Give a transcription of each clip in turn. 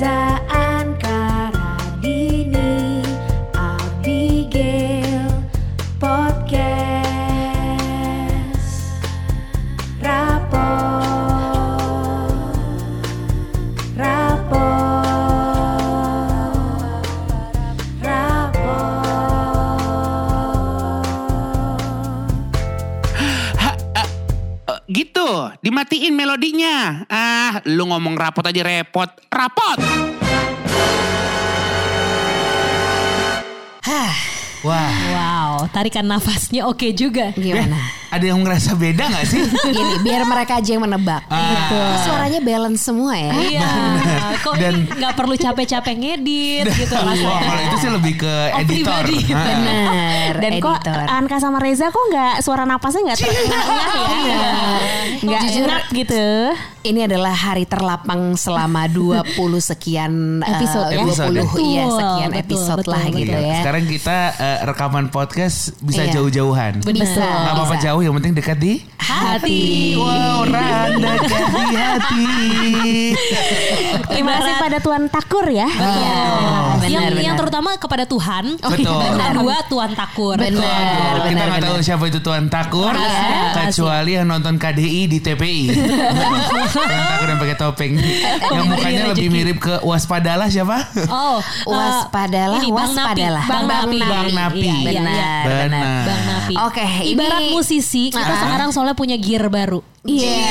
Reza rapot aja repot. Rapot. Wah, Wow, tarikan nafasnya oke juga. Gimana? Ada yang ngerasa beda gak sih? Gini, biar mereka aja yang menebak. Ah. Ini Suaranya balance semua ya. Iya, kok Dan- ini nggak perlu capek-capek ngedit gitu Wah, langsung. kalau itu sih lebih ke Oh, editor. Ah. Bener, Dan kok editor. Anka sama Reza kok nggak suara napasnya nggak terengah-engah ya? Nggak Jujur, enak gitu. Ini adalah hari terlapang selama 20 sekian eh, Episode ya? 20 Betul, iya sekian betul, episode betul, lah betul. gitu Iya, ya. Sekarang kita eh, rekaman podcast bisa Iya. jauh-jauhan. Bisa. Gak apa-apa bisa. Jauh, yang penting dekat di Hati. Wow, randa dekat di hati. Terima kasih pada Tuan Takur ya. Benar, yang benar. yang terutama kepada Tuhan. Betul. Dan kedua Tuhan Takur. Benar, Kita benar, nggak tahu benar. siapa itu Tuan Takur, Rahasia. kecuali yang nonton KDI di TPI. Tuan Takur yang pakai topeng, yang mukanya lebih mirip ke waspadalah siapa? Oh, eh, Waspadalah, Bang Napi. waspadalah. Bang Napi. Bang Napi. Iya, iya, Benar, iya. Benar. Bang Napi. Oke, Ibarat musisi, kita sekarang soalnya punya gear baru. Iya.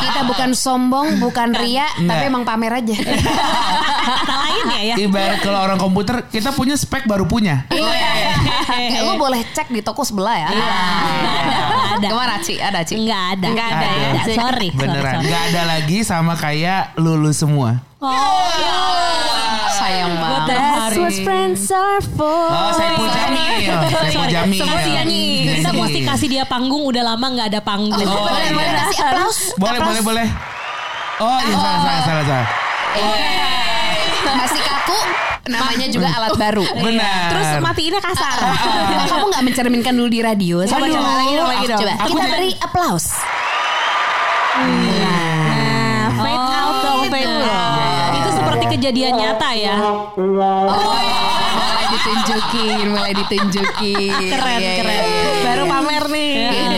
Kita bukan sombong, bukan ria, tapi Enggak. emang pamer aja. Kata lain ya ya. Ibarat kalau orang komputer, kita punya spek baru punya. Eh, Lu boleh cek di toko sebelah ya. ada. Ke mana Ci? Ada Ci? Enggak ada. Enggak ada ya. Enggak, sorry. Beneran, sorry, sorry. nggak ada lagi sama kayak lulus semua. Sayang banget. That's what friends are for. Oh, saya pun Jamil. Saya pun Jamil. Mesti nyanyi. Kita mesti kasih dia panggung udah lama nggak ada panggung. Oh, boleh, iya. boleh kasih aplaus. Boleh, boleh, boleh. Oh, iya, salah, salah, salah, salah. Masih kaku, namanya juga alat baru. Benar. Terus matiinnya kasar. Kok kamu nggak mencerminkan dulu di radio? Coba Aduh. coba lagi dong, Lagi dong. Coba Aku kita beri aplaus. Nah, fade out dong, fade out. Itu seperti kejadian nyata ya. mulai ditunjukin, mulai ditunjukin. Keren, Iya, iya, keren. iya. Baru pamer nih. Ini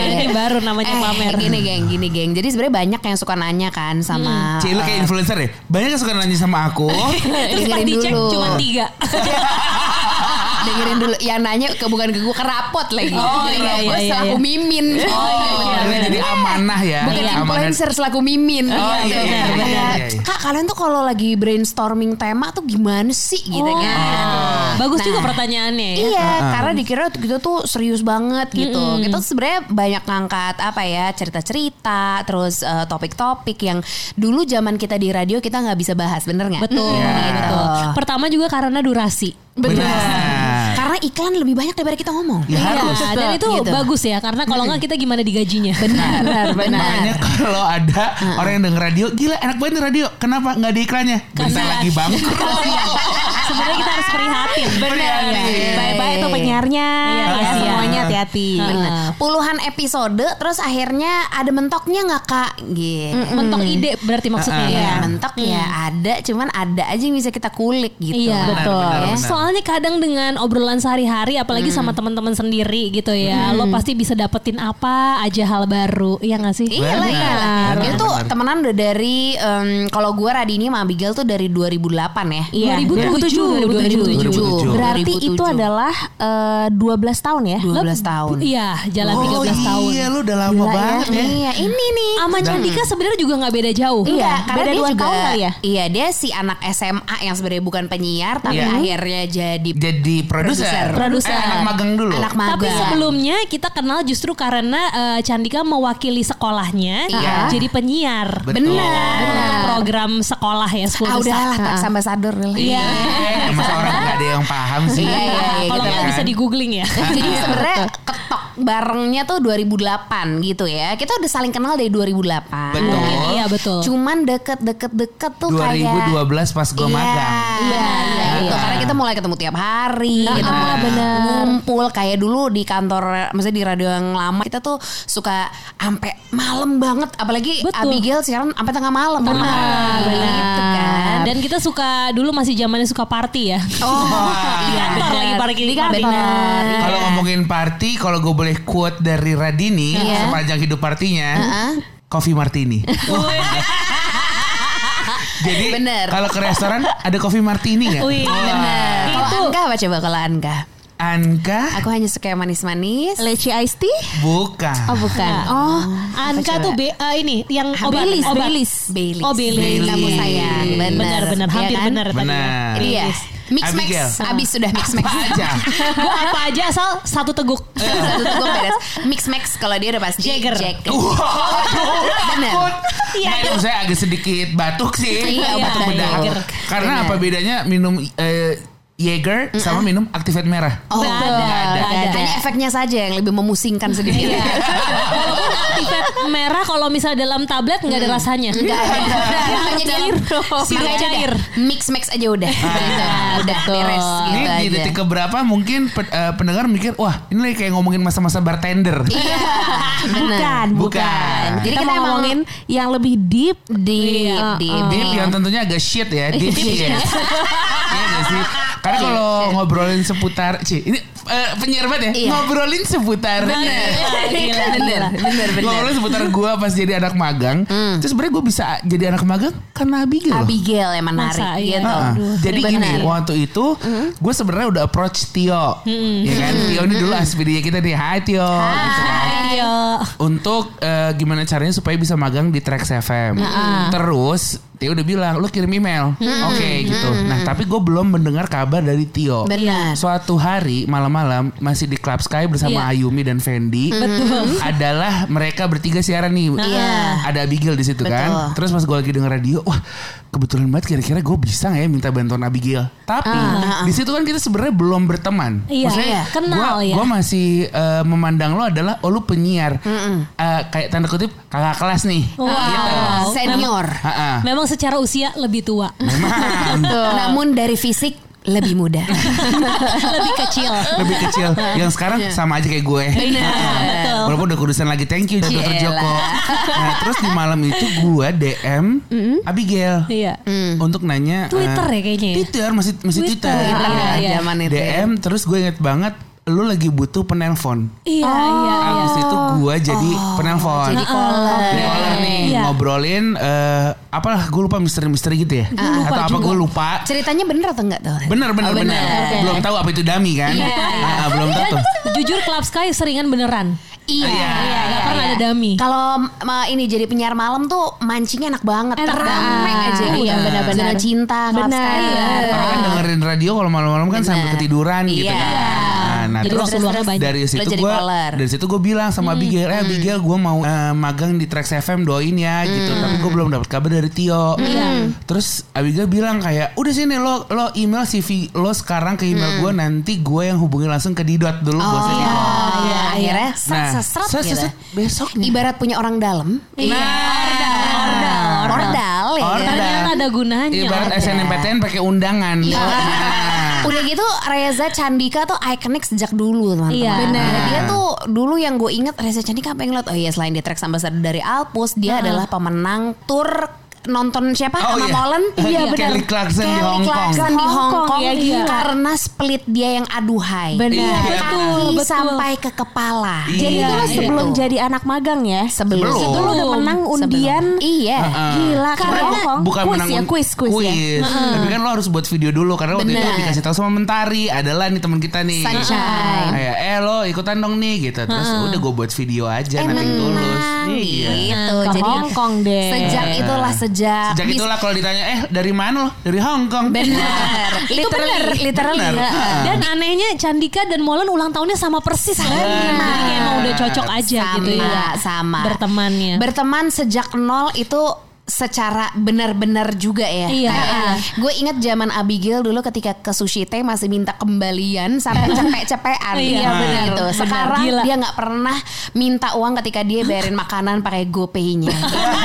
baru namanya Eh, pamer. gini geng, gini geng. Jadi sebenarnya banyak yang suka nanya kan sama Cil kayak influencer ya. Banyak yang suka nanya sama aku. Terus pas dicek dulu. cuma tiga. dengerin dulu. Yang nanya ke bukan ke gue ke rapot lagi. Oh, iya, Gue iya, selaku iya. mimin. Oh, ini jadi amanah ya. Bukan Amanah. influencer selaku mimin. Oh, iya, iya, iya, iya, iya. Kak kalian tuh kalau lagi brainstorming tema tuh gimana sih gitu Oh. kan? Bagus Nah, juga pertanyaannya ya. Iya, karena dikira kita tuh serius banget gitu. Kita sebenarnya banyak ngangkat apa ya cerita-cerita, terus eh, topik-topik yang dulu zaman kita di radio kita nggak bisa bahas, bener nggak? Betul, Iya. betul. Pertama juga karena durasi. Betul. Benar. Iklan lebih banyak daripada kita ngomong. Ya, harus. Iya, dan itu Gitu. bagus ya karena kalau nggak kita gimana digajinya. Benar, benar. Makanya kalau ada orang yang denger radio, gila enak banget radio. Kenapa nggak ada iklannya? Bentar lagi bangkrut. Sebenarnya kita harus prihatin. Benar. Bye-bye tuh penyiarnya. Iya, ya, semuanya hati-hati. Benar. Puluhan episode, terus akhirnya ada mentoknya nggak kak? Gitu. Mentok ide berarti maksudnya ya. Ya, mentok ya ada, cuman ada aja yang bisa kita kulik gitu. Iya, Benar, betul. benar, Ya. benar. Soalnya kadang dengan obrolan sehari-hari, apalagi sama teman-teman sendiri gitu ya, lo pasti bisa dapetin apa aja hal baru, iya gak sih? Iya lah, iya lah. Benar, Itu temenan udah dari em, kalau gue Radini sama Abigail tuh dari 2008 ya. Iya, 2007, 2007. Berarti 2007. itu adalah eh, 12 tahun ya? 12 tahun. Iya, jalan Oh 13 tahun. iya lu udah lama Gila ya. banget ya. Iya, ini nih. Sama Candika sebenarnya juga nggak beda jauh. Iya. Enggak, karena beda dia dua juga tahun kali ya? Iya, dia si anak SMA yang sebenarnya bukan penyiar tapi Iya. akhirnya jadi Jadi produser. Produser. Produser. Eh, anak magang dulu. anak magang. Tapi sebelumnya kita kenal justru karena eh, Candika mewakili sekolahnya Iya. jadi penyiar. Betul. Benar. Program sekolah ya Ah, sekolah udahlah, tax ambasador lah. Iya. Eh, masa orang nggak ada yang paham sih. Iya, iya, iya, Kalau gitu nggak kan. bisa di googling ya. Jadi sebenarnya ketok barengnya tuh 2008 gitu ya. Kita udah saling kenal dari 2008. Betul. Iya betul. Cuman deket-deket-deket tuh kayak 2012 pas gue Iya, magang. Iya, iya, Gitu. gitu. Karena kita mulai ketemu tiap hari, kita Ah, mulai bener. ngumpul kayak dulu di kantor, maksudnya di radio yang lama kita tuh suka sampai malam banget, apalagi Betul. Abigail sekarang sampai tengah malam. Malam, Gitu benar. kan. Dan kita suka dulu masih zamannya suka party ya. Oh, iya Kantor lagi parkir Di kantor. kantor. Kalau ngomongin party, kalau gue boleh quote dari Radini Iya. sepanjang hidup partinya, coffee martini. Jadi Bener. kalau ke restoran ada coffee martini nggak? Wih, Benar. Anka apa coba kalau Anka? Anka Aku hanya suka yang manis-manis. Leci iced tea? bukan. Oh bukan. Oh, Anka tuh be- eh, ini yang obat. Baileys, obat. Baileys. Baileys. Oh, Baileys. Kamu sayang. Benar. Benar benar Iya hampir kan? benar tadi. Benar. Ini ya. Mix Abigail. max. Abis sudah mix max. Apa aja? Gua apa aja asal satu teguk. Satu tuh gue beres. Mix max kalau dia udah pasti Jagger. Jagger. Bener. Iya. Nah, saya agak sedikit batuk sih. Iya, batuk iya, bedah. Karena apa bedanya minum eh, Jaeger sama minum Activate merah? Oh, Nggak ada, nggak nggak ada. Hanya efeknya saja yang lebih memusingkan sedikit. Iya. Walaupun aktifat merah kalau misalnya dalam tablet nggak ada rasanya. Enggak ada. Hanya Sirup cair. Mix max aja udah. Gitu. Udah beres gitu Ini di aja. detik keberapa mungkin pe- eh, pendengar mikir wah ini lagi kayak ngomongin masa-masa bartender. Iya. bukan, Bukan. bukan. Jadi Kita kita ngomongin yang lebih deep. Deep, Iya. deep. Deep yang tentunya agak shit ya, deep shit. Iya gak sih? Karena kalau ngobrolin seputar, Ci, ini eh, penyiar banget ya, Iya. ngobrolin seputar. Gila, gila. Bener, bener, bener. Ngobrolin seputar gue pas jadi anak magang. Terus sebenarnya gue bisa jadi anak magang karena Abigail. Abigail yang menarik Masa, iya. gitu. Ah, jadi Bener. gini, waktu itu gue sebenarnya udah approach Tio, ya kan? Tio ini dulu aspirasinya kita nih, Hai Tio, gitu kan. Ayo. untuk eh, gimana caranya supaya bisa magang di Trax FM. Terus Tio udah bilang, lu kirim email, oke gitu. Nah tapi gue belum mendengar kabar dari Tio. Benar. Suatu hari malam-malam masih di Club Sky bersama Iya. Ayumi dan Fendi. Betul. Adalah mereka bertiga siaran nih. Iya. Ada Abigail di situ kan. Terus pas gue lagi denger radio, wah kebetulan banget kira-kira gue bisa nggak ya minta bantuan Abigail. Tapi di situ kan kita sebenarnya belum berteman. Iya, Maksudnya iya. Kenal gua, ya. Gue masih eh, memandang lo adalah oh lu penyiar. Eh, kayak tanda kutip kakak kelas nih. Wow. Gitu. Senior. Ha-ha. Memang secara usia lebih tua. Memang Namun dari fisik lebih muda. lebih kecil. lebih kecil. Yang sekarang sama aja kayak gue. betul. Walaupun udah kurusan lagi thank you Dr. Yelah. Joko. Nah terus di malam itu gue DM Abigail Iya. untuk nanya Twitter eh, ya kayaknya ya? Twitter masih masih Twitter. Twitter. Iya. Iya. Zaman itu. DM terus gue inget banget lu lagi butuh penelpon. Iya, iya, iya. Abis itu gue jadi penelpon. Jadi caller. Jadi caller nih Iya. ngobrolin eh apalah gue lupa misteri-misteri gitu ya. Atau apa gue lupa. Ceritanya bener atau enggak tuh? Bener bener Oh, bener. bener. Belum tahu apa itu dummy kan? Iya, Ah, belum tahu tuh. Jujur Club Sky seringan beneran. Iya. Iya. Gak pernah ada dummy. Kalau ma, ini jadi penyiar malam tuh mancingnya enak banget. Enak banget. aja. Iya, benar-benar. Cinta, Club Benar. Sky. Orang kan dengerin radio kalau malam-malam kan sambil ketiduran gitu Iya. kan. Nah, Jadi terus banyak. dari situ gue dari situ gue bilang sama Abigail, eh Abigail gue mau eh, magang di Trax FM doain ya gitu. Tapi gue belum dapat kabar dari Tio. Terus Abigail bilang kayak, udah sini lo lo email CV lo sekarang ke email gue nanti gue yang hubungi langsung ke Didot dulu. Oh, iya. Akhirnya Nah, set, gitu. set, besoknya. Ibarat punya orang dalam. Iya. Ordal, ordal, ordal. Ordal ya. Ordal. kan? Ternyata ada gunanya. Ibarat SNMPTN pakai undangan. Nah. Udah gitu Reza Candika tuh ikonik sejak dulu teman-teman. Iya. Benar. Dia tuh dulu yang gue inget Reza Candika apa yang ngeliat? Oh iya selain dia track ambassador dari Alpus, dia adalah pemenang tour nonton siapa Oh, sama iya. Molen Iya, benar. Kelly Clarkson di Kelly Hong Kong. Clarkson di Hong Hong Kong, ya, iya. karena split dia yang aduhai Benar. Iya. Betul, betul. sampai ke kepala Iya. Jadi itu Iya. sebelum jadi anak magang ya? sebelum Sebelum. Itu lo udah menang undian. iya Gila, Karena Hong Kong. bukan quiz menang ya, un- quiz, quiz, ya. Tapi kan lo harus buat video dulu karena waktu itu Bener. dikasih tahu sama Mentari adalah nih teman kita nih. Sunshine. Kayak eh lo ikutan dong nih gitu. Terus udah gue buat video aja nanti tulus. Iya. gitu Ke jadi Hong Kong deh. sejak itulah sejak Sejak bis- itulah kalau ditanya eh dari mana lo? Dari Hong Kong. benar itu benar literally Benar. Dan anehnya Candika dan Molen ulang tahunnya sama persis kan. Jadi kayak emang udah cocok aja sama, gitu ya. sama Bertemannya. berteman sejak nol itu secara benar-benar juga ya. Iya. Gue inget zaman Abigail dulu ketika ke Sushi Teh masih minta kembalian sampai cepek-cepekan. Iya, benar, Gitu. benar. Sekarang Gila. dia nggak pernah minta uang ketika dia bayarin makanan pakai GoPay-nya.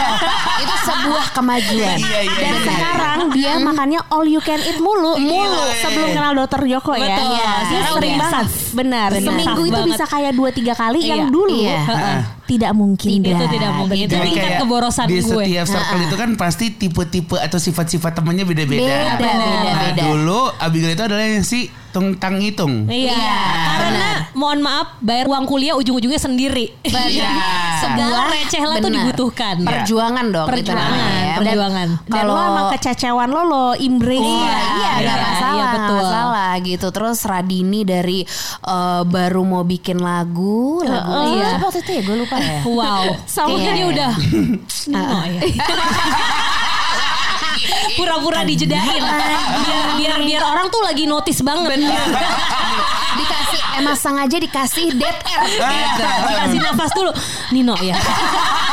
itu sebuah kemajuan. Iya, iya, Dan iya. sekarang dia makannya all you can eat mulu. Mulu Iya. sebelum kenal dokter Joko ya. Betul. Iya. Dia sering banget. Benar. Seminggu itu banget. bisa kayak dua tiga kali Iya. yang dulu. Iya. Heeh. Tidak mungkin. Itu dah. tidak mungkin. Itu tingkat kayak keborosan di gue. setiap circle itu kan pasti tipe-tipe atau sifat-sifat temennya beda-beda. Beda, beda, Nah, dulu Abigail itu adalah yang si tungtang hitung. Iya, karena mohon maaf bayar uang kuliah ujung-ujungnya sendiri. Benar. Iya. Segala receh lah tuh dibutuhkan. Perjuangan dong itu Perjuangan, namanya ya. perjuangan. Dan Kalau- lo emang kececewan lo lo embrace. Iya, iya, iya, nggak iya, masalah, iya, nggak betul. masalah gitu. Terus Radini dari eh, baru mau bikin lagu, lagu iya. Siapa waktu itu ya gue lupa ya. Wow, Sama dia kayak- udah Oh, iya. Pura-pura dijedain. biar biar biar orang tuh lagi notice banget. Dikasih emang sengaja dikasih dead air. Gitu. dikasih nafas dulu. Nino ya.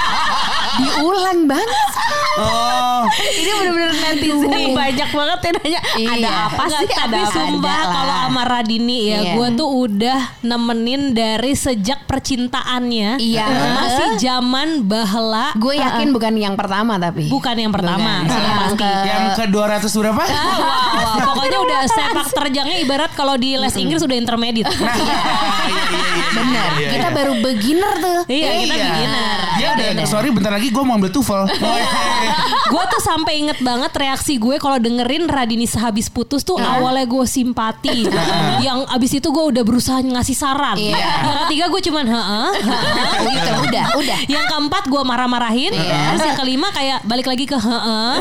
Diulang banget. Oh, ini bener-bener netizen banyak banget yang nanya Iya. ada apa Enggak, sih? tapi Ada sumpah kalau sama Radini ya Iya. gue tuh udah nemenin dari sejak percintaannya Iya. masih zaman bahla gue yakin bukan yang pertama tapi bukan yang pertama Bukan. sudah Yang pasti ke- yang ke 200 berapa? Ah, wow, wow. pokoknya udah sepak terjangnya ibarat kalau di les Inggris udah intermediate. Iya, iya, iya. bener Iya, kita iya. baru beginner tuh Iya, kita Iya. beginner. Ya udah, sorry bentar lagi gue mau ambil TOEFL. gue tuh sampai inget banget reaksi gue kalau dengerin Radini sehabis putus tuh awalnya gue simpati, yang abis itu gue udah berusaha ngasih saran. Iya. Yang ketiga gue cuman heeh, heeh. gitu udah udah Yang keempat gue marah-marahin, terus yang kelima kayak balik lagi ke heeh,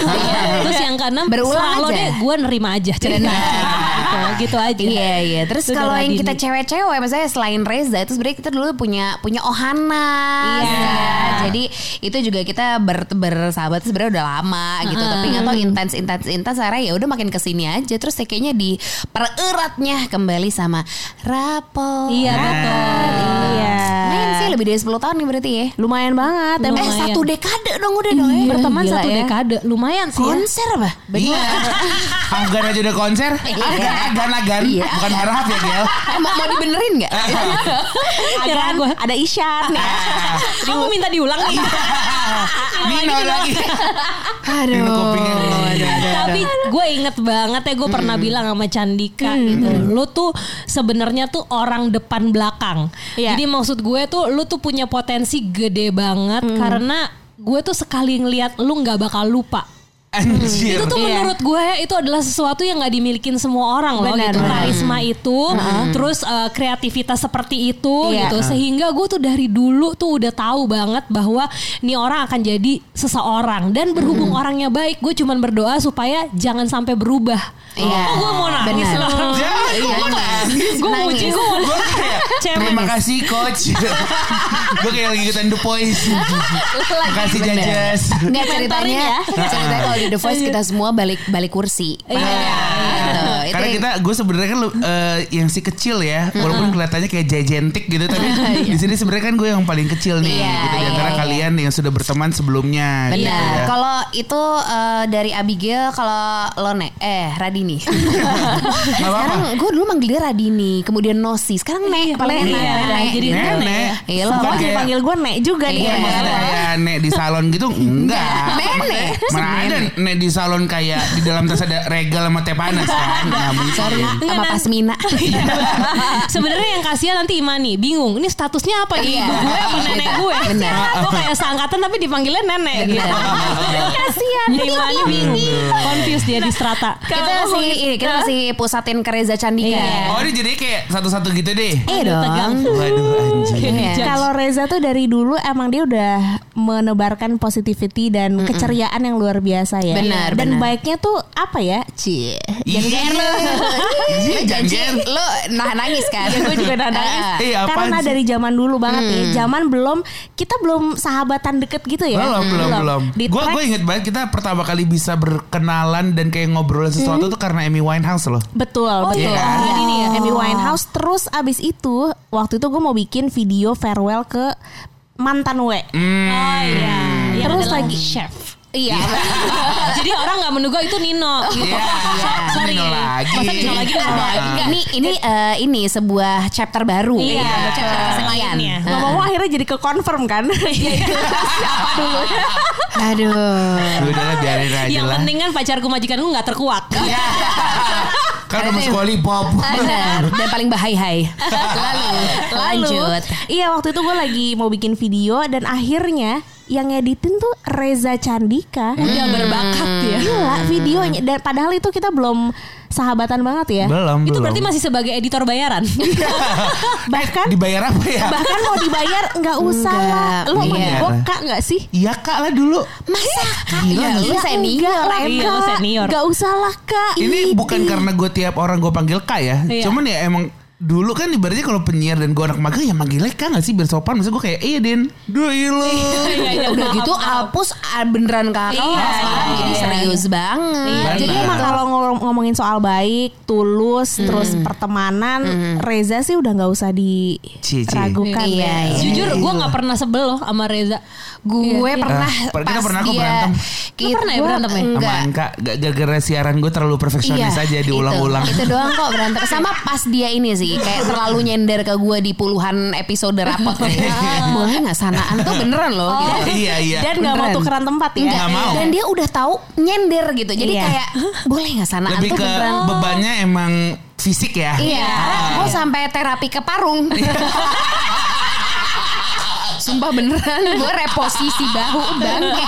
terus yang keenam Berulang aja. deh gue nerima aja ceritanya. gitu, gitu aja. Iya iya. Terus Itu kalau yang kita cewek-cewek, misalnya selain Reza itu sebenarnya kita dulu punya punya Ohana. Iya. Jadi itu juga kita ber, bersahabat sebenarnya udah lama gitu. Tapi nggak tahu intens intens intens. Akhirnya ya udah makin ke sini aja. Terus ya kayaknya dipereratnya kembali sama Rapo. Iya Nah. betul. Iya. Main sih lebih dari 10 tahun nih berarti ya. Lumayan banget. Eh Lumayan. satu dekade dong udah dong ya. Berteman Gila satu ya. dekade, lumayan sih. ya. Konser apa? Iya. Afgan aja udah konser. Afgan, agan, agan. Iya. Bukan harap ya, Gel. Eh, mau, mau dibenerin nggak? Ada gue. Ada Isyan nih. Kamu minta diulang nih. Nino lagi. Aduh. Nino kupingnya. Tapi gue inget banget ya gue pernah bilang sama Candika gitu. Lu tuh sebenarnya tuh orang depan belakang. Iya. Jadi maksud gue tuh lu tuh punya potensi gede banget karena gue tuh sekali ngeliat lu nggak bakal lupa. Anjir. Itu tuh Iya. menurut gue itu adalah sesuatu yang nggak dimilikin semua orang loh Benar, gitu. benar. Karisma itu, terus uh, kreativitas seperti itu Iya. gitu. Sehingga gue tuh dari dulu tuh udah tahu banget bahwa nih orang akan jadi seseorang dan berhubung orangnya baik, gue cuman berdoa supaya jangan sampai berubah. Iya. Oh, gue mau nangis Benar. loh. Jangan, Iya, gue nangis. Gue muji, gue mau Gue Cewek. terima kasih coach. gue kayak lagi ikutan The Voice. Makasih Bener. Jajas. Enggak ceritanya, ya. ceritanya kalau di The Voice kita semua balik balik kursi. Iya. Gitu. Itu Karena yang- kita gue sebenarnya kan lu- eh, yang si kecil ya, walaupun kelihatannya kayak gigantic gitu, tapi di sini sebenarnya kan gue yang paling kecil nih, Iya, gitu di antara iya, kalian yang sudah berteman sebelumnya. gitu Benar. ya. Kalau itu eh, dari Abigail, kalau lo nek, eh Radini. Sekarang gue dulu manggil dia Radini, kemudian Nosi, sekarang nek, paling Iya, enak. Nek, jadi gitu. Nenek. Iya lo. Dipanggil gue Nek juga nih. Iya. Kayak nek di salon gitu enggak. Nenek. Mana ada nek di salon kayak di dalam tas ada regal sama teh panas kan. Nah, mungkin. Sama Pasmina. Sebenarnya yang kasihan nanti Imani bingung. Ini statusnya apa? Iya. Ibu gue apa nenek gue? Benar. Gue kayak seangkatan tapi dipanggilnya nenek gitu. Kasihan. Imani bingung. Confused dia di strata. kita masih ini, kita masih pusatin ke Reza Candika. Iya. Oh ini jadi kayak satu-satu gitu deh. Iya Tegang. dong. Waduh anjing. Iya. Kalau Reza tuh dari dulu emang dia udah menebarkan positivity dan keceriaan yang luar biasa ya. Benar, Dan baiknya tuh apa ya? Cie. Iya lu. Iya jangan. Lo nah nangis kan? Ya gue juga udah nangis. Ah. Eh apaan Karena sih? dari zaman dulu banget nih. Zaman belum kita belum sahabatan deket gitu ya. Belum, belum, belum. Di Gue gue inget banget kita pertama kali bisa berkenalan dan kayak ngobrol sesuatu tuh karena Amy Winehouse loh. Betul, betul. iya kan? Jadi nih ya, Amy Winehouse terus abis itu waktu itu gue mau bikin video farewell ke mantan W. Hmm. Oh iya. Yang Terus lagi chef. Iya. Jadi orang nggak menduga itu Nino gitu. Iya, So- Sorry. Nino lagi. Masa Nino lagi? Enggak, ini ini eh, ini sebuah chapter baru. Iya, chapter iya. kesekian. Lainnya. Heeh. Ngomong akhirnya jadi ke confirm kan? Siapa dulu? Aduh. Udah udahlah biarin aja Yang lah. penting kan pacarku majikanku nggak terkuak. Kan udah mau sekolah pop. Benar. Dan paling bahaya. Lalu lanjut. Iya waktu itu gue lagi mau bikin video dan akhirnya yang ngeditin tuh Reza Candika. Udah berbakat ya. Gila videonya dan padahal itu kita belum sahabatan banget ya. Belum, Itu belum. berarti masih sebagai editor bayaran. Bahkan dibayar apa ya? bahkan mau dibayar nggak usah Enggak, lah. Lo iya. manggil gue kak nggak sih? Iya kak lah dulu. Masa Gila, ya, lu Ya senior enggak lah, Iya, Kak. lu senior. Nggak usah lah kak. Ini bukan karena gue tiap orang gue panggil kak ya. Iya. Cuman ya emang dulu kan ibaratnya kalau penyiar dan gue anak magang ya manggilnya kak gak sih biar sopan. Maksud gue kayak iya Den. Duh iya lo. Iya, iya, Udah gitu ah, beneran kakak Iya, sekarang iya, jadi iya. serius banget. Iya, Jadi Benar. emang kalau ngom- ngomongin soal baik, tulus, terus pertemanan, Reza sih udah nggak usah diragukan Iya, ya. iya. Jujur gue nggak pernah sebel loh sama Reza. Gue pernah Ah, per- kita pas pernah kok dia berantem. Lu pernah ya berantem ya? Sama Enggak. Anka gak gara-gara siaran gue terlalu perfeksionis aja diulang-ulang. Itu, itu doang kok berantem. Sama pas dia ini sih kayak terlalu nyender ke gue di puluhan episode rapot. Boleh nggak sanaan tuh beneran loh. gitu. iya iya. Dan nggak mau tukeran tempat ya. Nggak mau. Dan dia udah tahu nyender gitu. Jadi Iya. kayak boleh nggak sanaan Lebih tuh ke beneran. bebannya emang fisik ya. Iya, gue sampai terapi ke parung. Sumpah beneran, gue reposisi bahu bangke.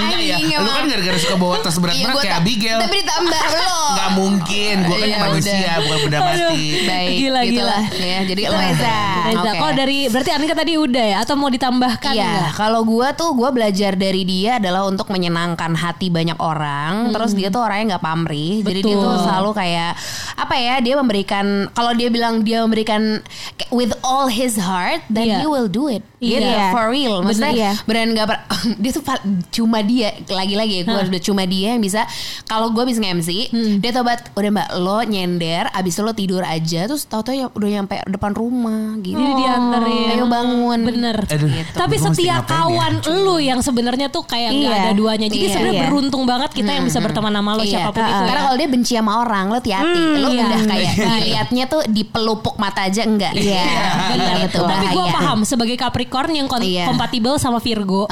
Enggak ya. Anjing, Lu kan gara-gara suka bawa tas Iya, berat-berat gua kayak Abigail. Tapi ditambah lo. Gak mungkin. Gue kan Iya, manusia udah. bukan benda mati. Baik, Gila, gitulah. Ya, jadi Reza. Reza. Oke. Kok dari berarti Anika tadi udah ya atau mau ditambahkan Iya, nggak? kalau gue tuh gue belajar dari dia adalah untuk menyenangkan hati banyak orang. Terus dia tuh orangnya nggak pamrih, jadi dia tuh selalu kayak apa ya? Dia memberikan kalau dia bilang dia memberikan with all his heart, then Iya. he will do it. Gitu, Iya. for real. Maksudnya iya. beneran nggak per- dia tuh cuma dia lagi-lagi gue udah cuma dia yang bisa. Kalau gue bisa nge-MC, dia tuh buat udah mbak lo nyender, abis itu lo tidur aja, terus tau-tau ya udah nyampe depan rumah gitu. Jadi dianterin. Ayo bangun. Bener. Aduh. Tapi setiap ya? kawan lu yang sebenarnya tuh kayak nggak Iya. ada duanya. Jadi Iya. sebenarnya Iya. beruntung banget kita yang bisa berteman sama lo Iya. siapa pun itu. ya. Karena kalau dia benci sama orang, lo hati-hati. lo iya. udah kayak dilihatnya tuh di pelupuk mata aja enggak. Iya, benar betul. Tapi gue paham sebagai Capricorn yang Iya. kompatibel sama Virgo.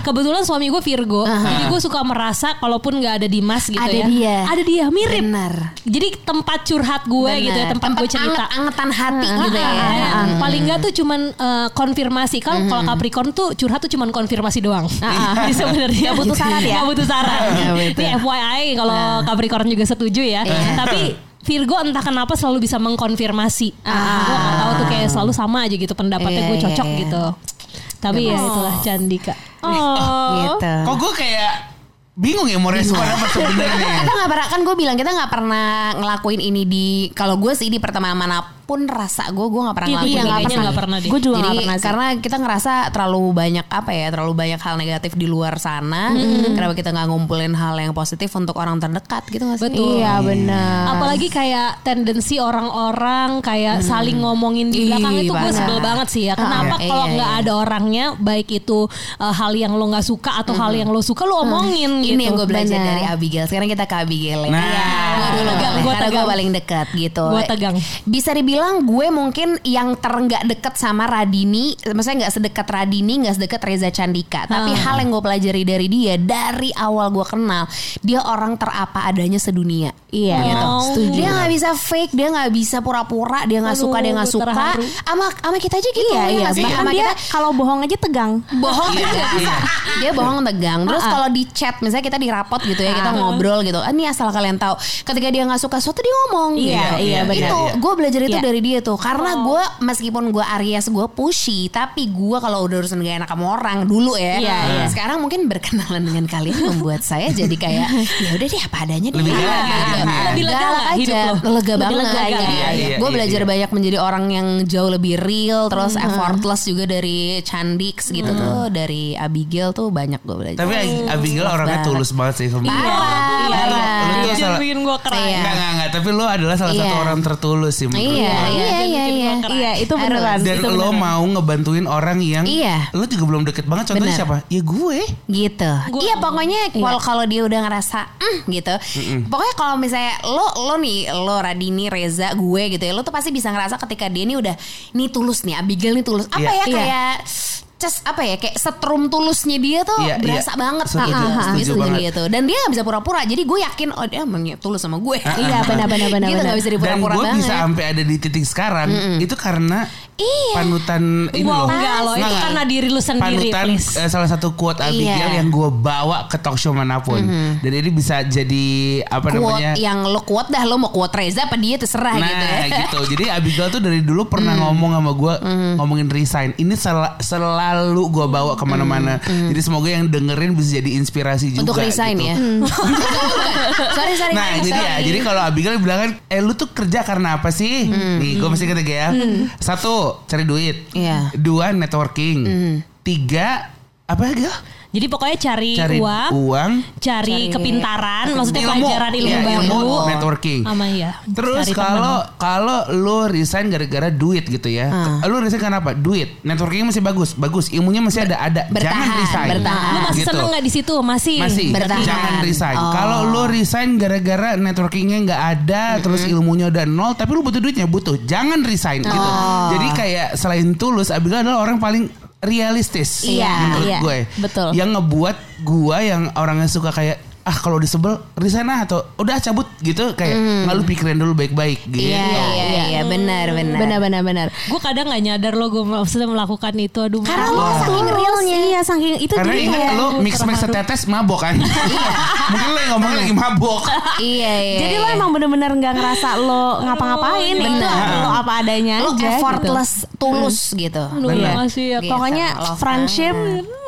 Kebetulan suami gue Virgo, jadi gue suka merasa kalaupun nggak ada Dimas gitu Ada ya, dia. ada dia mirip. Benar. Jadi tempat curhat gue gitu ya, tempat, gue cerita. anget-angetan hati gitu ya. Ah, ah, ah. Paling nggak tuh cuman eh, konfirmasi. Kalau kalau Capricorn tuh curhat tuh cuman konfirmasi doang. Jadi sebenarnya Nggak butuh saran ya? Nggak butuh saran. Ini FYI kalau Capricorn juga setuju ya. Tapi Virgo entah kenapa selalu bisa mengkonfirmasi. Gue nggak tahu tuh kayak selalu sama aja gitu pendapatnya gue iya, cocok iya. gitu. Tapi ya itulah Candika. Oh. Gitu. Kok gue kayak bingung ya mau respon apa sebenarnya. Kita nggak pernah kan gue bilang kita nggak pernah ngelakuin ini di kalau gue sih di pertemanan mana pun rasa gue gue nggak pernah Iya, gue ngelakuin juga ini. kayaknya nggak pernah. Gue juga nggak pernah sih. karena kita ngerasa terlalu banyak apa ya terlalu banyak hal negatif di luar sana. Kenapa kita nggak ngumpulin hal yang positif untuk orang terdekat gitu nggak sih? Betul. Iya benar. Apalagi kayak tendensi orang-orang kayak saling ngomongin di Ih, belakang itu gue sebel banget sih ya. Kenapa Iya, kalau iya, nggak iya. ada orangnya, baik itu uh, hal yang lo nggak suka atau hal yang lo suka, lo omongin gitu. Ini yang gue belajar Benar. dari Abigail. Sekarang kita ke Abigail ya. Nah. Gue dulu Tegang, gue tegang. paling dekat gitu. Gua tegang. Bisa dibilang gue mungkin yang terenggak deket sama Radini, maksudnya nggak sedekat Radini, nggak sedekat Reza Candika. Tapi Hmm. hal yang gue pelajari dari dia dari awal gue kenal, dia orang terapa adanya sedunia. Iya. Gitu. Oh. Setuju. Dia nggak bisa fake, dia nggak bisa pura-pura, dia nggak Aduh, suka, dia nggak suka. Sama sama kita aja gitu. Iya ya iya. Bahkan Sama dia kita kalau bohong aja tegang. bohong Iya, bisa. Dia bohong tegang. Terus Ah-ah. kalau di chat misalnya kita di rapot gitu ya, kita ngobrol gitu. Ah, Ini asal kalian tahu. Ketika dia nggak suka sesuatu dia ngomong. Iya, gitu. iya, benar. Itu Iya. gue belajar itu Iya. dari dia tuh. Karena gue meskipun gue Aries gue pushy, tapi gue kalau udah urusan gak enak sama orang dulu ya. Iya, iya. Sekarang mungkin berkenalan dengan kalian membuat saya jadi kayak ya udah deh apa adanya deh. Lebih ya. Lebih lega aja. lo? Lega banget. lega Iya? Iya, iya, gue iya, belajar iya. banyak menjadi orang yang jauh lebih real, terus effortless juga dari Candix gitu tuh, dari Abigail tuh banyak gue belajar. Tapi Abigail orangnya banget. tulus banget sih sama. Parah, Iya, iya. parah. Lu tuh salah- bikin gue keren. Iya. Enggak, enggak. Tapi lu adalah salah satu Iya. orang tertulus sih menurut Iya, iya iya iya iya. Iya, itu beneran. Dan itu lo beneran. mau ngebantuin orang yang Iya. lo juga belum deket banget. Contohnya Bener. siapa? Ya gue. gitu. Gua- iya pokoknya kalau kalau dia udah ngerasa mm, gitu. Pokoknya kalau misalnya lo lo nih lo Radini Reza gue gitu ya lo tuh pasti bisa ngerasa ketika dia nih udah nih tulus nih Abigail nih tulus. Apa Iya. ya Iya. kayak Ces apa ya kayak setrum tulusnya dia tuh Iya, berasa iya. banget Setuju, setuju banget. gitu. Dan dia gak bisa pura-pura. Jadi gue yakin oh dia emang tulus sama gue. Iya, benar, benar, benar, Gitu benar. gak bisa Dan dipura-pura gue banget. bisa sampai ada di titik sekarang itu karena Iya. panutan ini Wow, loh. enggak loh, itu Enggak, karena diri lu sendiri, Panutan please. eh, salah satu quote Abigail Iya. yang gue bawa ke talk show mana pun. Dan ini bisa jadi apa quote namanya? yang lo quote dah lo mau quote Reza apa dia terserah Nah gitu ya. gitu. Jadi Abigail tuh dari dulu pernah Mm. ngomong sama gue ngomongin resign. Ini sel- selalu gue bawa ke mana-mana. Jadi semoga yang dengerin bisa jadi inspirasi juga. Mm. Untuk resign gitu. ya. sorry sorry. Nah sorry. ini dia. Jadi kalau Abigail bilang kan, eh lu tuh kerja karena apa sih? Nih gue mesti kata ya. Satu cari duit. Iya. Dua networking. Tiga apa lagi? Ya? Jadi pokoknya cari, Cari uang, uang. cari, Cari kepintaran, maksudnya Ilmu. pelajaran ilmu Iya, baru. ilmu, networking. Sama ya. Terus kalau kalau lu resign gara-gara duit gitu ya. Lu resign karena apa? Duit. Networking masih bagus, bagus. Ilmunya masih ada, ada. Jangan Bertahan, resign. bertahan. Lu masih Gitu. seneng gak di situ? Masih. Masih. Bertahan. Jangan resign. Oh. Kalau lu resign gara-gara networkingnya nggak ada, terus ilmunya udah nol, tapi lu butuh duitnya butuh. Jangan resign gitu. Oh. Jadi kayak selain tulus, Abigail adalah orang paling realistis Iya, menurut iya. gue. Betul. Yang ngebuat gue yang orangnya suka kayak ah kalau disebel resign ah atau udah cabut gitu kayak nggak lu pikirin dulu baik-baik gitu. Iya iya iya iya benar benar. Benar benar benar. Gue kadang gak nyadar lo gue maksudnya melakukan itu. Aduh. Karena lo saking realnya. Iya, saking itu Karena jadi ingat lo mix max setetes mabok kan. Mungkin lo yang ngomong lagi mabok. Iya iya. Jadi lo iya. emang bener-bener nggak ngerasa lo ngapa-ngapain itu Bener. lo apa adanya lo aja effortless tulus gitu. Aduh, Bener. makasih ya. Gitu. Pokoknya friendship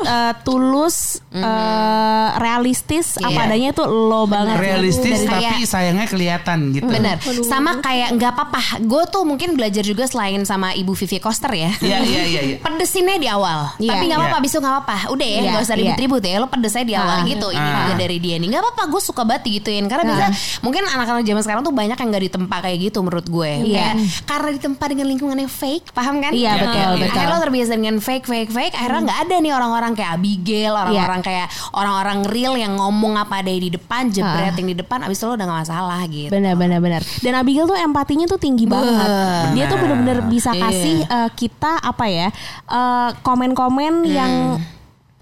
eh, tulus, eh, realistis, Iya. apa adanya itu lo banget. Realistis Dari tapi kayak- sayangnya kelihatan gitu. Bener. Sama kayak nggak apa-apa. Gue tuh mungkin belajar juga selain sama Ibu Vivi Koster ya. Iya iya iya. iya. Pedesinnya di awal. Iya. Tapi nggak apa-apa, abis itu nggak apa-apa. Udah ya, Iya, nggak usah iya. ribut-ribut ya. Lo pedesnya di awal Ah. gitu. Ini Ah. juga dari dia nih. Nggak apa-apa, gue suka banget gituin. Karena bisa mungkin anak-anak zaman sekarang tuh banyak yang nggak ditempa kayak gitu menurut gue. Iya. Kayak karena ditempa dengan lingkungan yang fake, paham kan? Iya, betul, iya. betul. Akhirnya lo terbiasa dengan fake, fake, fake. Akhirnya nggak ada nih orang-orang kayak Abigail, orang-orang Iya. kayak orang-orang real yang ngomong apa ada di depan, jebret Ah. yang di depan. Abis itu lo udah gak masalah gitu. Benar benar benar. Dan Abigail tuh empatinya tuh tinggi banget. Dia tuh bener-bener bisa Iya. kasih eh, kita apa ya eh, komen-komen yang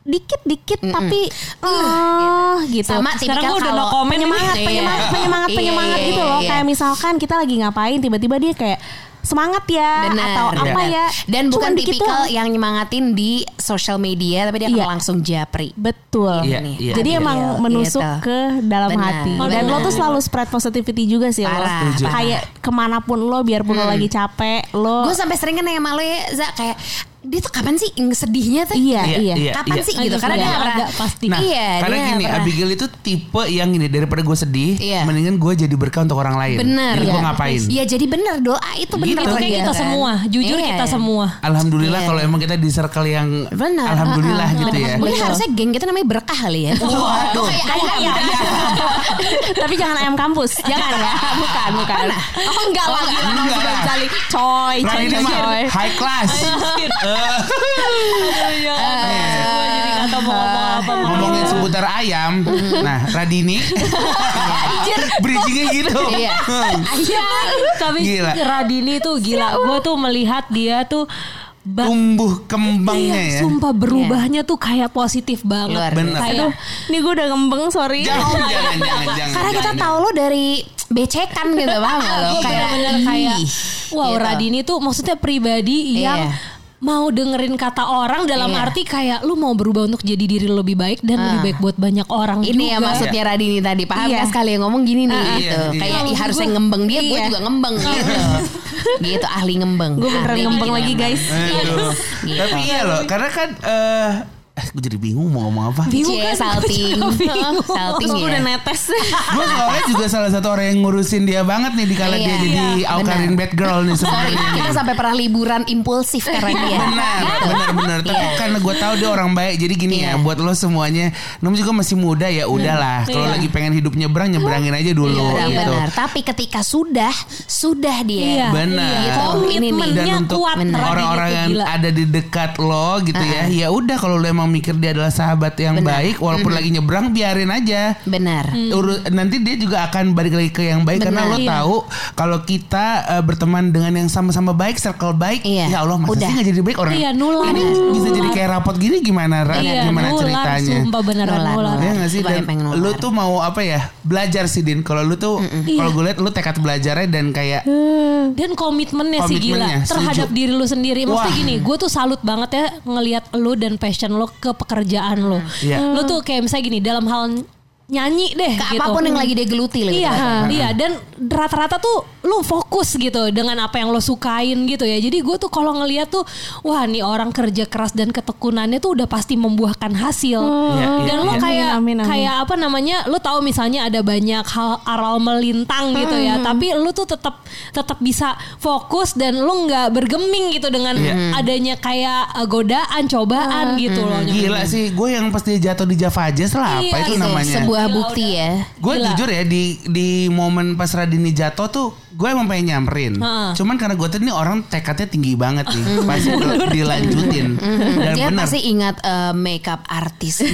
dikit-dikit tapi eh gitu. Sama Sekarang gue udah no comment penyemangat, Iya. penyemangat, penyemangat, Iya, penyemangat iya, gitu loh. iya. Kayak misalkan kita lagi ngapain, tiba-tiba dia kayak semangat ya Bener, atau apa bener. ya. Dan bukan tipikal yang nyemangatin di social media tapi dia akan Iya. langsung japri. Betul. Iya, Nih. iya. Jadi Adil, emang menusuk gitu. ke dalam Benar, hati. Dan benar. lo tuh selalu spread positivity juga sih lo. Parah, Setuju. Kayak ke mana pun lo, biarpun lo lagi capek, lo. Gue sampai sering kan nanya sama lo ya, Za, kayak dia tuh kapan sih sedihnya tuh? Iya, Iya, iya. iya. Kapan sih gitu? Karena dia iya, pernah. agak pasti. Nah, Iya, karena dia gini, pernah. Abigail itu tipe yang gini daripada gue sedih, Iya. mendingan gue jadi berkah untuk orang lain. Bener. Jadi gue Iya. ngapain? Iya jadi bener doa itu bener. Gitu. Itu kayak kita kan? semua. Jujur Iya. kita semua. Alhamdulillah Iya. kalau emang kita di circle yang Bener. alhamdulillah Uh-uh. gitu ya. Mungkin Betul. harusnya geng kita namanya berkah kali ya. Waduh kayak ayam. Tapi jangan ayam kampus, jangan ya. Bukan, bukan. Oh enggak lah, gila kamu Enggak. Coy, coy, ini coy. high class. Eh, Aduh, ya. Gue jadi gak tau mau ngomong apa. ngomongin seputar ayam. Nah, Radini. Bridgingnya gitu. Iya. Tapi Gila. Radini tuh gila. Gue tuh melihat dia tuh ba- Tumbuh kembangnya Iya, ya. sumpah berubahnya tuh kayak positif banget. Luar Bener. Kayak Aduh, nih gue udah ngembeng, sorry. Jangan, jangan, jangan, jangan. Karena kita jangan. tahu lo dari becekan gitu gak lo? Bener-bener kayak ih, Wow gitu. Radini tuh maksudnya pribadi yang Iya. Mau dengerin kata orang dalam Iya. arti kayak lu mau berubah untuk jadi diri lu lebih baik dan lebih baik buat banyak orang Ini juga. ya maksudnya Radini tadi paham Iya. kan sekali yang ngomong gini nih Iya, gitu. iya. Kayak Kalau harusnya ngembeng dia, gue Iya. juga ngembeng gitu. gitu ahli ngembeng. Gue beneran ngembeng lagi, guys. Aduh. Gitu. Tapi iya loh, karena kan eh eh, gue jadi bingung mau ngomong apa. Bingung kan? salting. Salting ya. udah netes. gue soalnya juga salah satu orang yang ngurusin dia banget nih di kala Iya, dia jadi iya, Aukarin benar. bad girl nih Sorry, sebenarnya. kita sampai pernah liburan impulsif karena dia. Benar, benar, benar. Tapi Iya. karena gue tahu dia orang baik, jadi gini ya, Iya. buat lo semuanya, Nom juga masih muda ya, udahlah. Kalau Iya. lagi pengen hidup nyebrang, nyebrangin aja dulu Benar, gitu. benar. Tapi ketika sudah, sudah dia. Iya. Benar. Iya. Gitu. Ini nih. Dan Komitmennya untuk kuat orang-orang yang ada di dekat lo gitu ya, ya udah kalau lo emang mikir dia adalah sahabat yang Benar. baik, walaupun lagi nyebrang, biarin aja. Benar. Uru- nanti dia juga akan balik lagi ke yang baik karena Benar. lo Iya. tahu kalau kita eh, berteman dengan yang sama-sama baik, circle baik, Iya. ya Allah masa Udah. sih nggak jadi baik orang Iya, nular. ini bisa jadi kayak rapot gini gimana? Iya, gimana nular, ceritanya? Sumpah beneran Nular, nular. nular. Ya gak sih dan nular. lu tuh mau apa ya belajar sih Din kalau lu tuh kalau gue liat lu tekad belajarnya dan kayak Dan komitmennya, sih gila Komitmennya, terhadap setuju. diri lu sendiri. Maksudnya Wah. gini, gue tuh salut banget ya ngelihat lu dan passion lu ke pekerjaan lu. Iya. Lu tuh kayak misalnya gini dalam hal nyanyi deh Ke gitu. apa pun yang lagi dia geluti lah. Iya, gitu. iya dan rata-rata tuh lu fokus gitu dengan apa yang lo sukain gitu ya. Jadi gue tuh kalau ngeliat tuh, wah nih orang kerja keras dan ketekunannya tuh udah pasti membuahkan hasil. Iya, iya, dan lo iya. kayak Amin, amin, amin. kayak apa namanya, lo tahu misalnya ada banyak hal aral melintang gitu ya, tapi lo tuh tetap tetap bisa fokus dan lo nggak bergeming gitu dengan Iya. adanya kayak uh, godaan, cobaan gitu loh. gila sih gue yang pas dia jatuh di Java aja lah apa Iya, itu Itu namanya sebuah Gila, bukti udah. ya. Gue jujur ya di di momen pas Radini jatuh tuh gue emang pengen nyamperin. Heeh. Cuman karena gue tuh ini orang tekadnya tinggi banget nih, pasti di- dilanjutin. Dan Dia benar. pasti ingat eh, makeup artis Iya,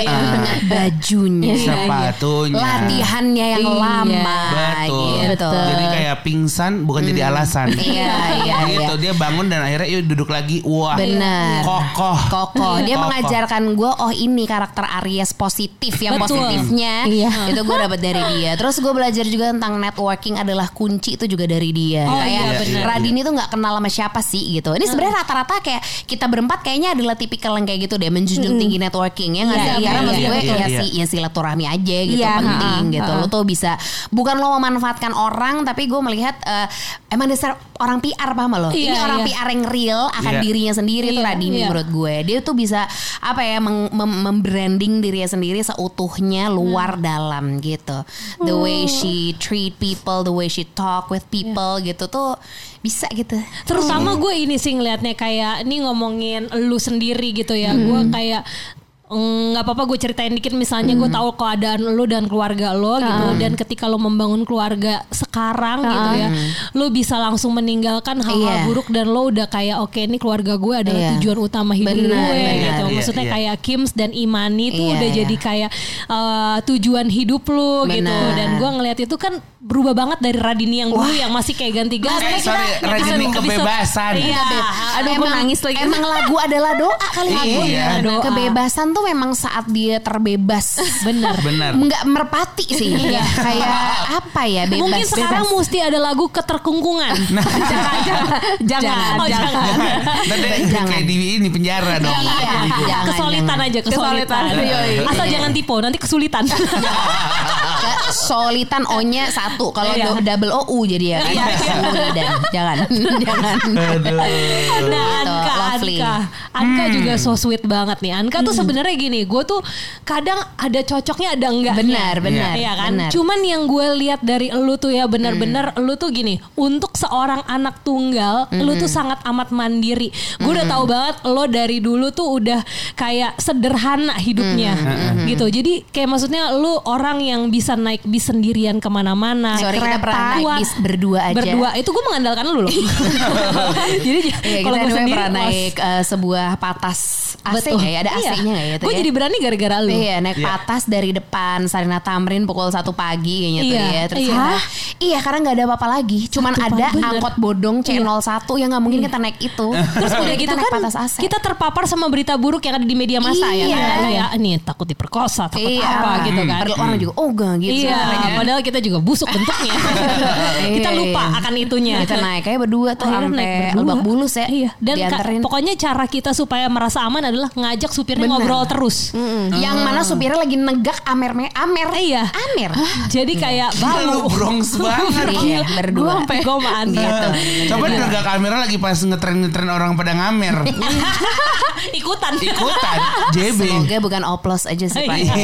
iya. ingat bajunya, Sepatunya. latihannya yang Iya. lama, Betul. gitu. Jadi kayak pingsan bukan jadi alasan. Iya, iya, gitu. Dia bangun dan akhirnya yuk duduk lagi. Wah. Benar. Kokoh. Kokoh. Dia Kokoh. mengajarkan gue, oh ini karakter Aries positif yang Betul. positifnya. Iya. Itu gue dapat dari dia. Terus gue belajar juga tentang networking adalah kunci itu juga dari dia. Oh, kayak iya, benar. Radini tuh nggak kenal sama siapa sih gitu. Ini sebenarnya rata-rata kayak kita berempat kayaknya adalah tipikal yang kayak gitu deh, menjunjung tinggi networking ya nggak Iya, sih? iya, Karena iya, maksud iya, gue iya, ya sih ya silaturahmi aja gitu Iya, penting ha-ha, gitu. ha-ha. Lo tuh bisa bukan lo memanfaatkan orang tapi gue melihat eh, emang dasar orang PR paham lo? Iya, Ini orang iya. PR yang real akan Iya. dirinya sendiri tuh Iya, Radini iya. menurut gue. Dia tuh bisa apa ya mem- membranding dirinya sendiri seutuhnya luar dalam gitu. The way she treat people, the way she talk with people gitu tuh bisa gitu. Terutama gue ini sih ngelihatnya kayak ini ngomongin lu sendiri gitu ya. Gue kayak mm, nggak apa-apa gue ceritain dikit misalnya gue tahu keadaan lu dan keluarga lo gitu dan ketika lo membangun keluarga sekarang gitu ya lo bisa langsung meninggalkan hal-hal Iya. buruk dan lo udah kayak oke ini keluarga gue adalah Iya. tujuan utama hidup Benar, gue benar. gitu Iya, maksudnya iya. kayak Kims dan Imani tuh Iya, udah iya. jadi kayak uh, tujuan hidup lo gitu dan gue ngeliat itu kan berubah banget dari Radini yang dulu yang masih kayak ganti-ganti Eh, sorry, Kita- Radini episode- kebebasan. Iya. Aduh, gue nangis lagi. Emang lagu adalah doa kali Iya. lagu Iya. Doa. Kebebasan tuh memang saat dia terbebas. Bener. Benar. Enggak merpati sih. Kayak apa ya bebas. Mungkin sekarang bebas. mesti ada lagu keterkungkungan. jangan, jangan, jangan, Oh, jangan. jangan. Tadi Jangan. kayak di ini penjara dong. Iya, jangan, kesulitan jangan. aja kesulitan. Kesulitan, yoi. Asal Iya. jangan tipe nanti kesulitan. Kesulitan O-nya satu. Kalau Iya. do- double O U jadi ya kan. Iya, iya. Kesulitan. Jangan. Jangan. Aduh. Nah Gitu, Anka. Anka, Anka juga so sweet banget nih. Anka tuh sebenarnya gini, gue tuh kadang ada cocoknya ada enggaknya. Benar, benar. Iya kan. benar. Cuman yang gue lihat dari elu tuh ya benar-benar elu tuh gini. Untuk seorang anak tunggal, elu tuh sangat amat mandiri. Gue udah tahu banget lo dari dulu tuh udah kayak sederhana hidupnya, gitu. Jadi kayak maksudnya lu orang yang bisa naik bis sendirian ke mana-mana. Sorry kita kereta, pernah naik kuat. bis berdua aja. Berdua itu gue mengandalkan lu loh. Jadi Iya, kalau gue sendiri pernah naik eh, sebuah patas AC Betul. ya? Ada Iya. AC-nya nggak ya? Tuh Gue ya? jadi berani gara-gara lu. Iya naik Iya. patas dari depan Sarina Tamrin pukul satu pagi kayaknya tuh Iya, ya. Terus iya. kita- iya karena nggak ada apa-apa lagi. Cuman Satu ada pagi, bener. angkot bodong C01 yang nggak mungkin kita naik itu. Terus udah Kita gitu naik kan patas AC. kita terpapar sama berita buruk yang ada di media massa ya Iya. kan kayak ini takut diperkosa takut Iya. apa gitu kan. Padahal orang juga oh enggak gitu. Iya, sebenarnya. padahal kita juga busuk bentuknya. kita Iya. lupa akan itunya. Kita naik kayak berdua tuh sampai. Lebak Bulus ya. Iya. Dan pokoknya cara kita supaya merasa aman adalah ngajak supirnya Bener. ngobrol terus. Yang mana supirnya lagi negak Amer Amer. Iya. Amer. Jadi kayak Lu bau. Bronx banget. Iya, Gue berdua. sampai gue sama Anda. Gitu. Coba negak kamera lagi pas ngetren-ngetren orang pada ngamer. Ikutan. Ikutan JB. Semoga bukan oplos aja sih Pak. Iya.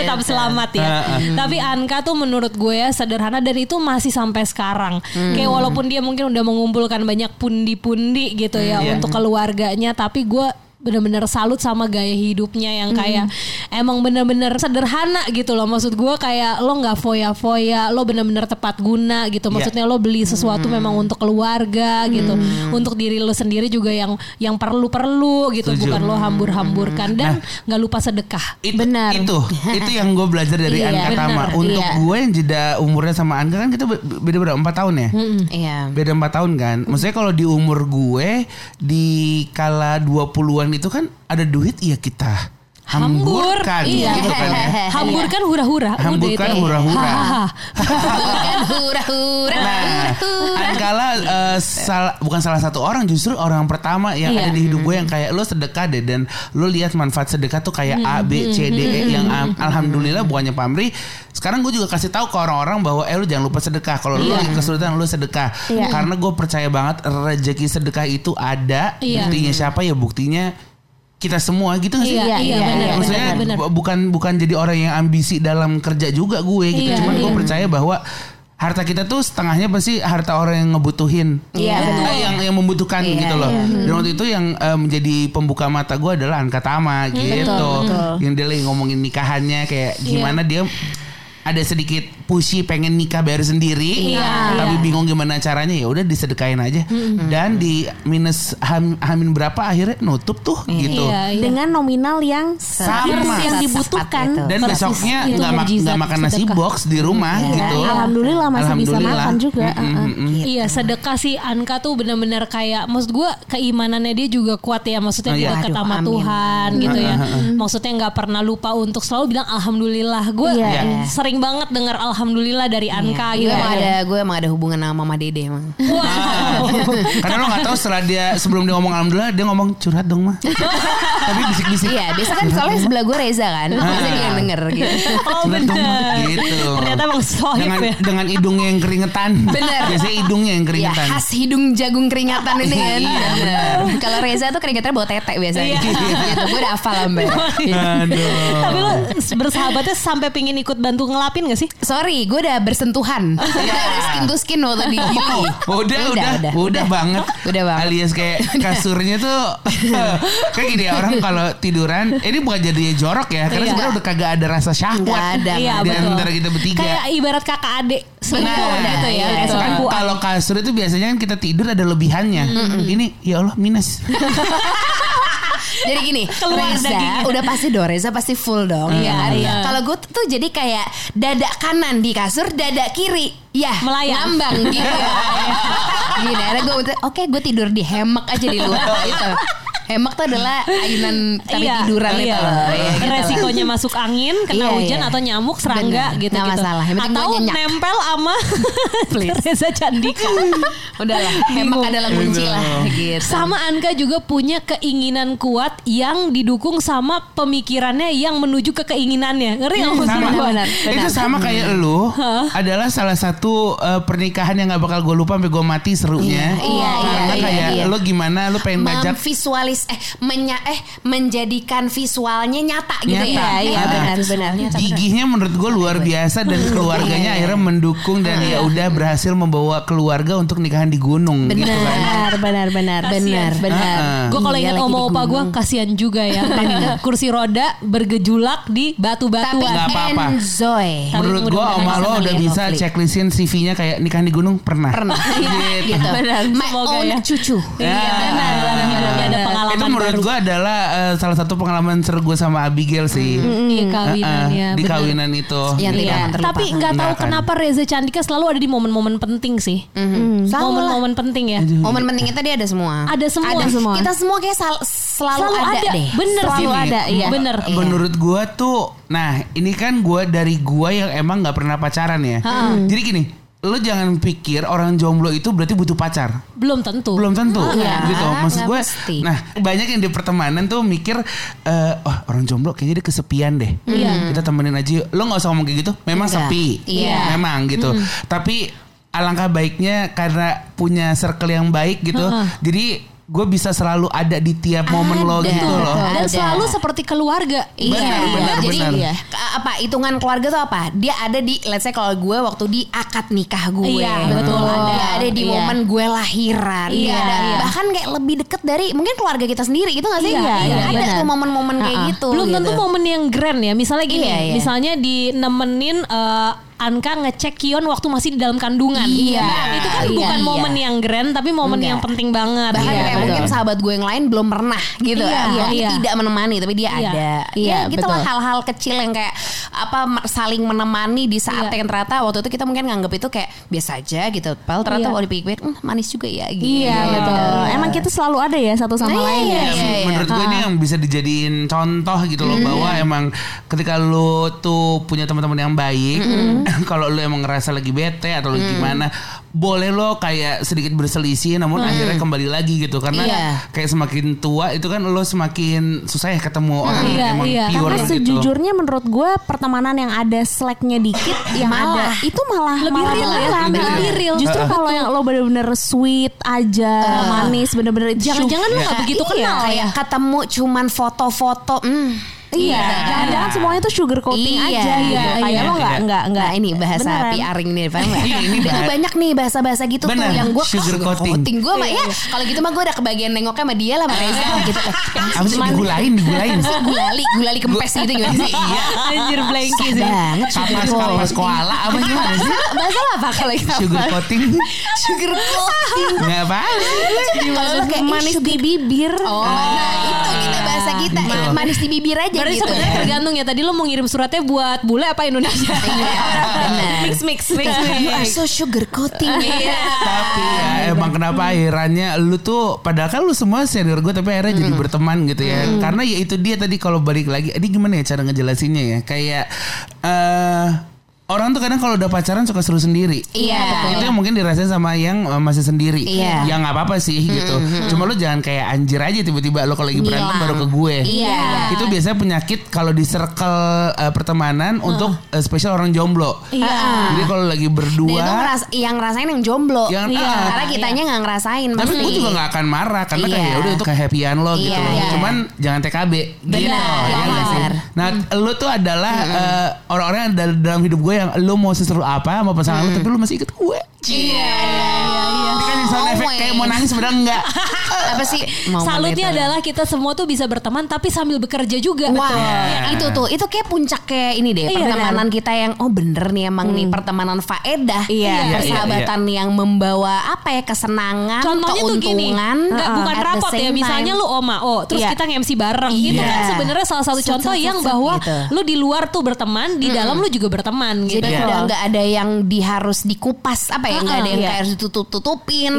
Tetap selamat ya. Tapi Anka tuh menurut gue ya sederhana dan itu masih sampai sekarang. Kayak walaupun dia mungkin udah mengumpulkan banyak pundi-pundi gitu ya Iya. untuk keluarganya, tapi gue bener-bener salut sama gaya hidupnya yang kayak emang bener-bener sederhana gitu loh maksud gue kayak lo nggak foya-foya lo bener-bener tepat guna gitu maksudnya lo beli sesuatu memang untuk keluarga gitu untuk diri lo sendiri juga yang yang perlu-perlu gitu Setuju. bukan lo hambur-hamburkan dan nggak lupa sedekah Itu, Benar. Itu, itu yang gue belajar dari Iya, Anka. Tama. Untuk Iya. gue yang jeda umurnya sama Anka kan kita be- beda berapa? Empat tahun ya? Iya. Beda empat tahun kan. Maksudnya kalau di umur gue di kala 20-an itu kan ada duit ya kita. Hamburkan Iya. gitu kan ya. Hamburkan hura-hura. Udah Hamburkan hura-hura. Hahaha. Bukan hura-hura. Nah, Ankala eh, sal- bukan salah satu orang justru orang pertama yang Iya. ada di hidup gue yang kayak lo sedekah deh dan lo lihat manfaat sedekah tuh kayak A B C D E yang am- alhamdulillah bukannya pamri. Sekarang gue juga kasih tahu ke orang-orang bahwa eh lo jangan lupa sedekah. Kalau lo lagi kesulitan lo sedekah. Iya. Karena gue percaya banget rezeki sedekah itu ada. Iya. Buktinya siapa ya buktinya kita semua gitu nggak sih? Iya, iya, benar, Maksudnya benar. bu- bukan bukan jadi orang yang ambisi dalam kerja juga gue gitu. Iya, Cuman gue iya. percaya bahwa harta kita tuh setengahnya pasti harta orang yang ngebutuhin. Iya, Eh, betul. yang yang membutuhkan Iya, gitu loh. Dan waktu itu yang eh, menjadi pembuka mata gue adalah Anka Tama gitu. Yang dia lagi ngomongin nikahannya kayak Iya. gimana dia ada sedikit pushy pengen nikah bayar sendiri, Iya, tapi bingung gimana caranya ya udah disedekain aja. Dan di minus ham, hamin berapa akhirnya nutup tuh gitu. Iya, iya. dengan nominal yang Sama. yang dibutuhkan. itu. Dan Persis. besoknya nggak mak- mukjizat nggak makan nasi sedekah. box di rumah gitu. Alhamdulillah masih bisa Alhamdulillah. makan juga. Mm, mm, mm, mm. Iya sedekah sih Anka tuh bener-bener kayak Maksud gue keimanannya dia juga kuat ya Maksudnya Oh, iya. dekat Aduh, sama amin. Tuhan gitu ya Maksudnya nggak pernah lupa untuk selalu bilang Alhamdulillah Gue Iya. Iya. sering banget dengar Alhamdulillah dari Anka Gue gitu emang ada gue emang ada hubungan sama Mama Dede emang. Wow Karena lo gak tahu setelah dia sebelum dia ngomong alhamdulillah dia ngomong curhat dong mah. Tapi bisik-bisik. Iya, biasa kan soalnya sebelah gue Reza kan. Biasa dia yang denger gitu. Oh Curhat dong mah. bener Gitu. Ternyata emang sohib dengan ya dengan hidungnya yang keringetan. Bener. Biasanya hidungnya yang Ya keringetan. khas hidung jagung keringatan ini kan. Iya. Kalau Reza tuh keringatnya bawa tete biasanya. Iya. gitu. Gue udah hafal. Aduh. Tapi lo bersahabatnya sampai pingin ikut bantu ngelapin gak sih? Sorry, gue udah bersentuhan. Gue udah skin to skin waktu di GP. Oh, udah, udah, udah, banget. Udah banget. Alias kayak kasurnya tuh kayak gini ya orang kalau tiduran, ini bukan jadi jorok ya, karena Iya. sebenarnya udah kagak ada rasa syahwat Nggak ada. Iya di antara kita bertiga. Kayak ibarat kakak adik Sepupu gitu ya Iya, gitu. Kan kalau kasur itu biasanya kan kita tidur ada lebihannya. Ini ya Allah minus. Jadi gini, Keluar Reza dagingnya. udah pasti dong, Reza pasti full dong. Iya, ya kan? iya. Kalau gue tuh jadi kayak dada kanan di kasur, dada kiri. Ya, Melayang. ngambang gitu. Gini, ada gue oke gue tidur di hemak aja di luar gitu. Hemak tuh adalah ayunan tapi Iya, tiduran iya. itu loh. Ya, gitu. Resikonya masuk angin, kena Iya, hujan iya. atau nyamuk, serangga Bener, gitu gitu. masalah. Yang Atau nempel sama Reza Candika. Udahlah, hemak adalah kunci lah gitu. Sama Anka juga punya keinginan kuat yang didukung sama pemikirannya yang menuju ke keinginannya. Ngeri nggak maksud sama gua? benar, itu sama kayak lu adalah salah satu eh, pernikahan yang gak bakal gue lupa sampai gue mati serunya Iya, iya, karena iya, kayak iya. lu gimana lu pengen ngajak memvisualis eh menya eh menjadikan visualnya nyata gitu Nyata. ya. Iya, Ah. benar, benar. gigihnya menurut gue luar biasa dan keluarganya akhirnya mendukung dan ya udah berhasil membawa keluarga untuk nikahan di gunung gitu kan Benar, benar, benar, benar, benar. Gue kalau Iya, ingat oma opa gue kasihan juga ya. Kursi roda bergejulak di Tapi batu-batuan. Nggak apa-apa. enjoy. Tapi Menurut gue oma lo udah bisa checklistin CV-nya kayak nikahan di gunung pernah. Pernah. gitu. gitu. Benar. My Semoga own ya. cucu. Iya, benar, benar, benar. Ada pengalaman Itu menurut gue adalah eh, salah satu pengalaman seru gue sama Abigail sih. Di kawinan Eh, ya. di kawinan itu. Gitu. tidak akan terlupakan. Tapi nggak tahu akan. kenapa Reza Candika selalu ada di momen-momen penting sih. Mhm. Selalu lah. Momen-momen penting ya. Momen penting kita dia ada semua. Ada semua. Ada semua. Kita semua kayak sal- selalu, Selalu ada, ada. deh. Bener Selalu sih. ada, iya. Bener. Iya. Menurut gua tuh, nah ini kan gua dari gua yang emang nggak pernah pacaran ya. Jadi gini, lo jangan pikir orang jomblo itu berarti butuh pacar. Belum tentu. Belum tentu Iya, gitu. Maksud gue mesti. nah, banyak yang di pertemanan tuh mikir eh oh, orang jomblo kayaknya dia kesepian deh. Kita temenin aja. yuk. Lo nggak usah ngomong kayak gitu. Memang Enggak. sepi. Iya. Memang gitu. Tapi alangkah baiknya karena punya circle yang baik gitu. Jadi gue bisa selalu ada di tiap momen lo Ada. gitu loh. Dan Ada. selalu seperti keluarga. Iya, Benar, benar, jadi benar. iya. Apa hitungan keluarga tuh apa? Dia ada di let's say kalau gue waktu di akad nikah gue. Iya, betul. Dia ada di Iya. momen gue lahiran. Iya, ada iya. bahkan kayak lebih deket dari mungkin keluarga kita sendiri gitu gak sih? Iya, iya, ada benar. tuh momen-momen kayak Ha-ha. gitu. Belum tentu gitu. momen yang grand ya. Misalnya gini, Iya, iya. misalnya di nemenin eh, Anka ngecek Kion waktu masih di dalam kandungan. Iya. Nah, itu kan Iya, bukan iya. momen yang grand tapi momen Enggak. yang penting banget. Bahkan Iya, kayak betul. mungkin sahabat gue yang lain belum pernah gitu. Iya, Mungkin iya. tidak menemani tapi dia Iya. ada. Iya, ya gitu lah betul. hal-hal kecil yang kayak apa saling menemani di saat Iya. yang ternyata waktu itu kita mungkin nganggap itu kayak biasa aja gitu. Padahal ternyata Iya. kalau dipikir "Hmm, manis juga ya gitu. Iya betul. Emang kita selalu ada ya satu sama Nah, lain iya, ya. Ya, iya, iya. menurut gue ini yang bisa dijadiin contoh gitu loh bahwa emang ketika lu tuh punya teman-teman yang baik, kalau lu emang ngerasa lagi bete atau lu gimana, boleh lo kayak sedikit berselisih namun akhirnya kembali lagi gitu karena Iya. kayak semakin tua itu kan lo semakin susah ya ketemu orang yang Iya, emang iya. pure Karena gitu. sejujurnya menurut gue pertemanan yang ada slacknya dikit yang Malah. ada itu malah Lebih malah real ya, lebih- lebih real. Justru kalau yang lo bener-bener sweet aja, manis bener-bener Jangan-jangan lu nggak begitu Iya. kenal ya. Kayak ketemu cuman foto-foto. Hmm. Iya, jangan-jangan semuanya tuh sugar coating Iya, aja gitu. iya, Kayak iya. lo nggak Iya. nggak nggak Nah ini bahasa beneran. PRing nih paham nggak? Iya, ini Itu banyak nih bahasa-bahasa gitu Bener, tuh yang gue sugar coating. Gue mah ya kalau gitu mah gue udah kebagian nengoknya sama dia lah sama Reza gitu. Apa sih digulain, digulain. gulali, gulali kempes gitu gimana sih? Iya. Anjir blanky sih. banget sugar Kapas kapas koala apa gimana sih? Bahasa apa kalau itu? Sugar coating Sugar coating. nggak apa Kalau lo kayak manis di bibir. Oh, nah itu kita kita Betul. manis di bibir aja Berarti gitu. sebenarnya tergantung ya. Tadi lo mau ngirim suratnya buat bule apa Indonesia? Iya, mix mix mix You are mix. so sugar coating. Iya. Tapi ya emang kenapa akhirannya lu tuh padahal kan lu semua senior gue tapi akhirnya jadi berteman gitu ya. Karena ya itu dia tadi kalau balik lagi, ini gimana ya cara ngejelasinnya ya? Kayak eh orang tuh kadang kalau udah pacaran suka seru sendiri. Iya, betul. Itu yang mungkin dirasain sama yang eh, masih sendiri. Iya. Ya nggak apa-apa sih gitu. Cuma lu jangan kayak anjir aja tiba-tiba lu kalau lagi berantem Ngilang. baru ke gue. Iya. Itu biasanya penyakit kalau di circle eh, pertemanan untuk eh, spesial orang jomblo. Iya. Jadi kalau lagi Dan berdua itu ngeras- yang ngerasain yang jomblo. Yang- Iya. ah. Karena kitanya nggak ngerasain. Tapi pasti. gue juga gak akan marah karena kayak Iya. ya udah itu kehappyan lo gitu. Iya, iya. Cuman jangan TKB gitu. Benar, ya nggak sih? benar. Nah, lu tuh adalah orang-orang yang ada dalam hidup gue yang lu mau seseru apa sama pasangan lu tapi lu masih ikut gue. Iya. Sound Always. kayak mau nangis sebenarnya enggak. Apa sih? momen Salutnya itu? adalah kita semua tuh bisa berteman tapi sambil bekerja juga. Wah, Betul. itu tuh, itu kayak puncak kayak ini deh Iya, pertemanan kita yang oh bener nih emang nih pertemanan faedah, Iya, iya, persahabatan yang membawa apa ya kesenangan, Contohnya tuh gini, keuntungan, nggak uh, bukan rapot ya. Misalnya time. lu oma, oh, terus Iya. kita nge-MC bareng. Itu Iya. kan sebenarnya salah satu contoh yang bahwa gitu. lu di luar tuh berteman, di dalam lu juga berteman gitu. jadi udah nggak ada yang di harus dikupas apa ya nggak ada yang Iya. kayak harus ditutup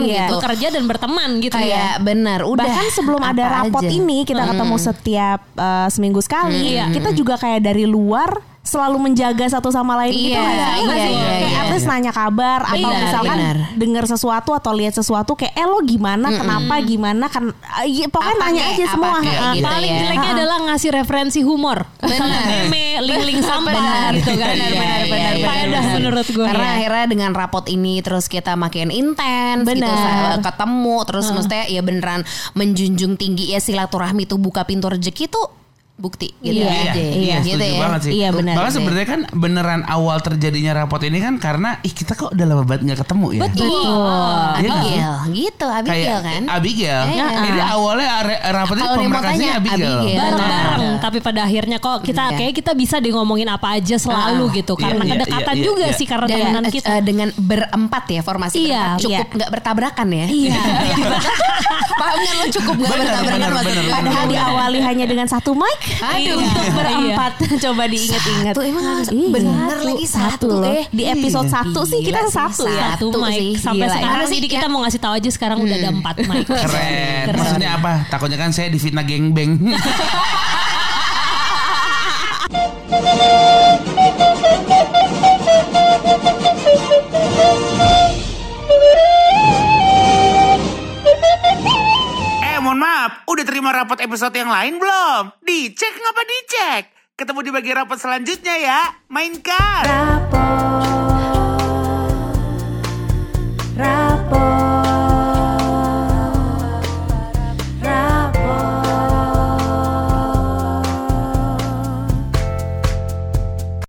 Iya. gitu Bekerja dan berteman gitu kayak ya. bener udah Bahkan sebelum ada rapot aja. ini kita ketemu setiap uh, seminggu sekali. Iya. Kita juga kayak dari luar selalu menjaga satu sama lain gitu Iya, nggak sih? iya, sih? iya, kayak iya. at least nanya kabar atau Benar, misalkan benar. dengar sesuatu atau lihat sesuatu kayak eh lo gimana kenapa gimana kan Ah, iya, pokoknya Apa nanya kayak, aja apa semua kayak Ah, gitu Paling ya. jeleknya adalah ngasih referensi humor. Misalnya meme, link-link sampah Benar. gitu kan. Benar, benar, benar, benar, Faedah benar. menurut gue. Karena ya. akhirnya dengan rapot ini terus kita makin intens gitu Benar. ketemu terus mestinya ya beneran menjunjung tinggi ya silaturahmi itu buka pintu rezeki tuh bukti gitu Iya, aja. iya, gitu setuju ya. banget sih. Iya, benar. Bahkan sebenarnya kan beneran awal terjadinya rapot ini kan karena ih kita kok udah lama banget nggak ketemu ya. Betul. Iya sih? Abigail gitu Abigail Kayak kan. Abigail. Iya. Ini awalnya rapot ini pemberkasnya Abigail. Abigail. bareng-bareng tapi pada akhirnya kok kita Iya. kayak kita bisa deh ngomongin apa aja selalu gitu karena Iya, iya, kedekatan iya, iya, juga iya. sih karena temenan eh, kita eh, dengan berempat ya formasi Iya, berempat cukup iya. nggak bertabrakan ya. Iya. Kan lo cukup nggak bertabrakan? Padahal diawali hanya dengan satu mic Aduh. Iya. untuk berempat. Coba diinget-inget. Satu, emang harus- Iya, bener lagi satu, loh. eh. Di episode Iya. satu sih kita Gila sih, satu ya. satu Satu mic sih, sampai gila. sekarang sih jadi kita ya- mau ngasih tahu aja sekarang udah ada empat mic Keren. Maksudnya apa? Takutnya kan saya difitnah gengbeng. udah terima rapot episode yang lain belum? Dicek ngapa dicek? Ketemu di bagian rapat selanjutnya ya. Mainkan. Rapot.